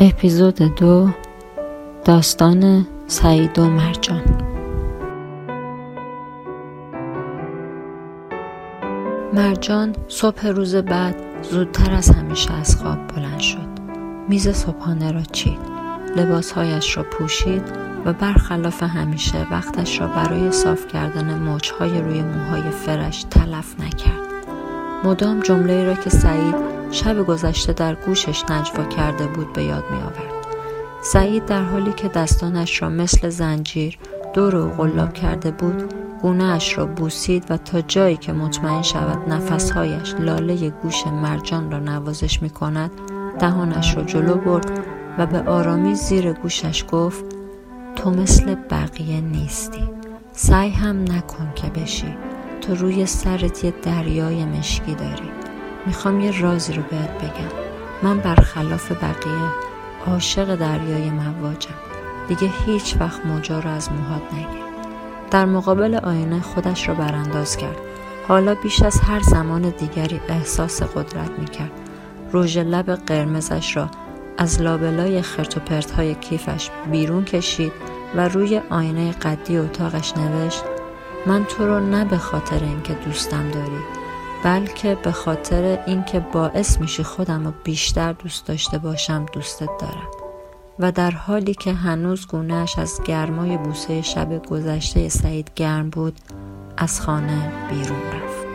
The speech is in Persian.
اپیزود دو داستان سعید و مرجان. مرجان صبح روز بعد زودتر از همیشه از خواب بلند شد. میز صبحانه را چید. لباسهایش را پوشید و برخلاف همیشه وقتش را برای صاف کردن موجهای روی موهای فرش تلف نکرد. مدام جمله را که سعید شب گذشته در گوشش نجوا کرده بود به یاد می آورد. سعید در حالی که دستانش را مثل زنجیر دور و قلاب کرده بود گونه اش را بوسید و تا جایی که مطمئن شود نفسهایش لاله گوش مرجان را نوازش می کند دهانش را جلو برد و به آرامی زیر گوشش گفت تو مثل بقیه نیستی. سعی هم نکن که بشی. تو روی سرت یه دریای مشکی داری. می‌خوام یه رازی رو بهت بگم. من برخلاف بقیه عاشق دریای مواجم. دیگه هیچ وقت موجا رو از موهات نگیر. در مقابل آینه خودش رو برانداز کرد. حالا بیش از هر زمان دیگری احساس قدرت می‌کرد. روژ لب قرمزش را از لابلای خرت و کیفش بیرون کشید و روی آینه قدی اتاقش نوشت من تو رو نه به خاطر اینکه دوستم داری بلکه به خاطر اینکه باعث میشی خودم رو بیشتر دوست داشته باشم دوستت دارم. و در حالی که هنوز گونهش از گرمای بوسه شب گذشته سعید گرم بود از خانه بیرون رفت.